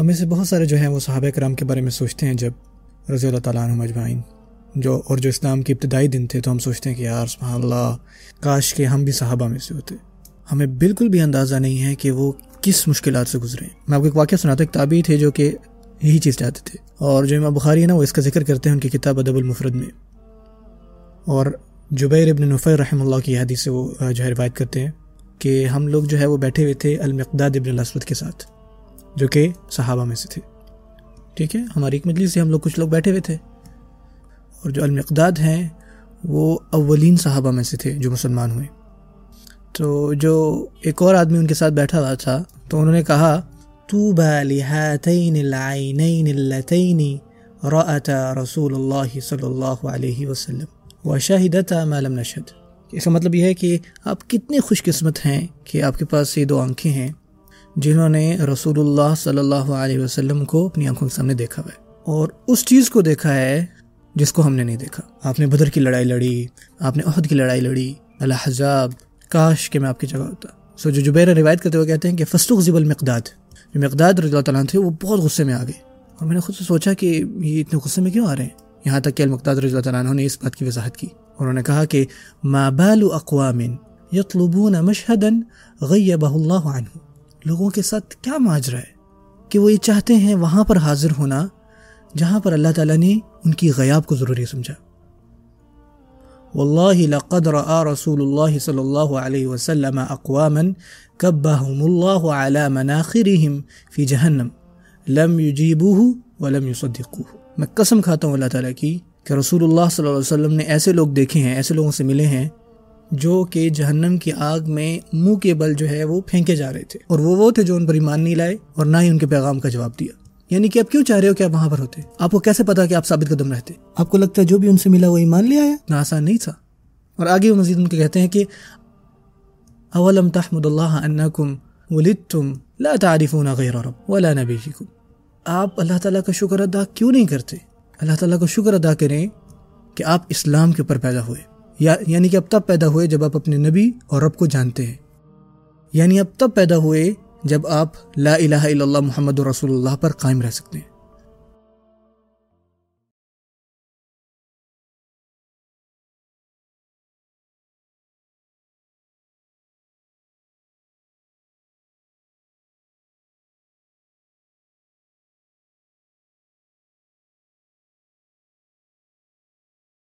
ہم میں سے بہت سارے جو ہیں وہ صحابہ کرام کے بارے میں سوچتے ہیں جب رضی اللہ تعالیٰ عنہ مجمعین جو اور جو اسلام کے ابتدائی دن تھے تو ہم سوچتے ہیں کہ یار سبحان اللہ، کاش کہ ہم بھی صحابہ میں سے ہوتے۔ ہمیں بالکل بھی اندازہ نہیں ہے کہ وہ کس مشکلات سے گزرے۔ ہیں میں آپ کو ایک واقعہ سناتا ایک تابعی تھے جو کہ یہی چیز چاہتے تھے۔ اور جو امام بخاری ہے نا، وہ اس کا ذکر کرتے ہیں ان کی کتاب ادب المفرد میں۔ اور جبیر ابن نفر رحم اللہ کی حدیث سے وہ جو ہے روایت کرتے ہیں کہ ہم لوگ جو ہے وہ بیٹھے ہوئے تھے المقداد ابن الاسود کے ساتھ۔ جو کہ صحابہ میں سے تھے۔ ٹھیک ہے، ہماری ایک مجلس سے ہم لوگ کچھ لوگ بیٹھے ہوئے تھے۔ اور جو المقداد ہیں، وہ اولین صحابہ میں سے تھے جو مسلمان ہوئے۔ تو جو ایک اور آدمی ان کے ساتھ بیٹھا ہوا تھا، تو انہوں نے کہا تو لهاتين العينين اللتين رأتا رسول اللہ صلی اللہ علیہ وسلم وشاہدتا ما لم نشهد اس کا مطلب یہ ہے کہ آپ کتنے خوش قسمت ہیں کہ آپ کے پاس یہ دو آنکھیں ہیں۔ جنہوں نے رسول اللہ صلی اللہ علیہ وسلم کو اپنی آنکھوں کے سامنے دیکھا ہے اور اس چیز کو دیکھا ہے جس کو ہم نے نہیں دیکھا۔ آپ نے بدر کی لڑائی لڑی، آپ نے عہد کی لڑائی لڑی الحضاب کاش کہ میں آپ کی جگہ ہوتا۔ سو جو جبیر روایت کرتے ہوئے کہتے ہیں کہ فسٹ ضب المقداد۔ جو مقداد رضی اللہ تعالیٰ تھے، وہ بہت غصے میں آ گئے۔ اور میں نے خود سے سوچا کہ یہ اتنے غصے میں کیوں آ رہے ہیں؟ یہاں تک کہ المقداد رضی اللہ تعالیٰ نے اس بات کی وضاحت کی۔ انہوں نے کہا کہ ما بال اقوام یطلبون مشہدا غیبہ اللہ عنہ لوگوں کے ساتھ کیا ماجرا ہے کہ وہ یہ چاہتے ہیں وہاں پر حاضر ہونا جہاں پر اللہ تعالیٰ نے ان کی غیاب کو ضروری سمجھا۔ واللہ لقد رأى رسول اللہ صلی اللہ علیہ وسلم اقواما کبہم اللہ علی مناخرهم فی جہنم، لم یجیبوه ولم یصدقوه میں قسم کھاتا ہوں اللہ تعالیٰ کی کہ رسول اللہ صلی اللہ علیہ وسلم نے ایسے لوگ دیکھے ہیں، ایسے لوگوں سے ملے ہیں جو کہ جہنم کی آگ میں منہ کے بل جو ہے وہ پھینکے جا رہے تھے۔ اور وہ وہ تھے جو ان پر ایمان نہیں لائے اور نہ ہی ان کے پیغام کا جواب دیا۔ یعنی کہ آپ کیوں چاہ رہے ہو کہ آپ وہاں پر ہوتے؟ آپ کو کیسے پتا کہ آپ ثابت قدم رہتے؟ آپ کو لگتا ہے جو بھی ان سے ملا وہ ایمان لے آیا؟ نہ، آسان نہیں تھا۔ اور آگے وہ مزید ان کے کہتے ہیں کہ اولم تحمد اللہ انکم ولدتم لا تعرفون غیر رب ولا نبیکم۔ آپ اللہ تعالیٰ کا شکر ادا کیوں نہیں کرتے؟ اللہ تعالیٰ کو شکر ادا کریں کہ آپ اسلام کے اوپر پیدا ہوئے۔ یا یعنی کہ اب تب پیدا ہوئے جب آپ اپنے نبی اور رب کو جانتے ہیں۔ یعنی اب تب پیدا ہوئے جب آپ لا الہ الا اللہ محمد رسول اللہ پر قائم رہ سکتے ہیں۔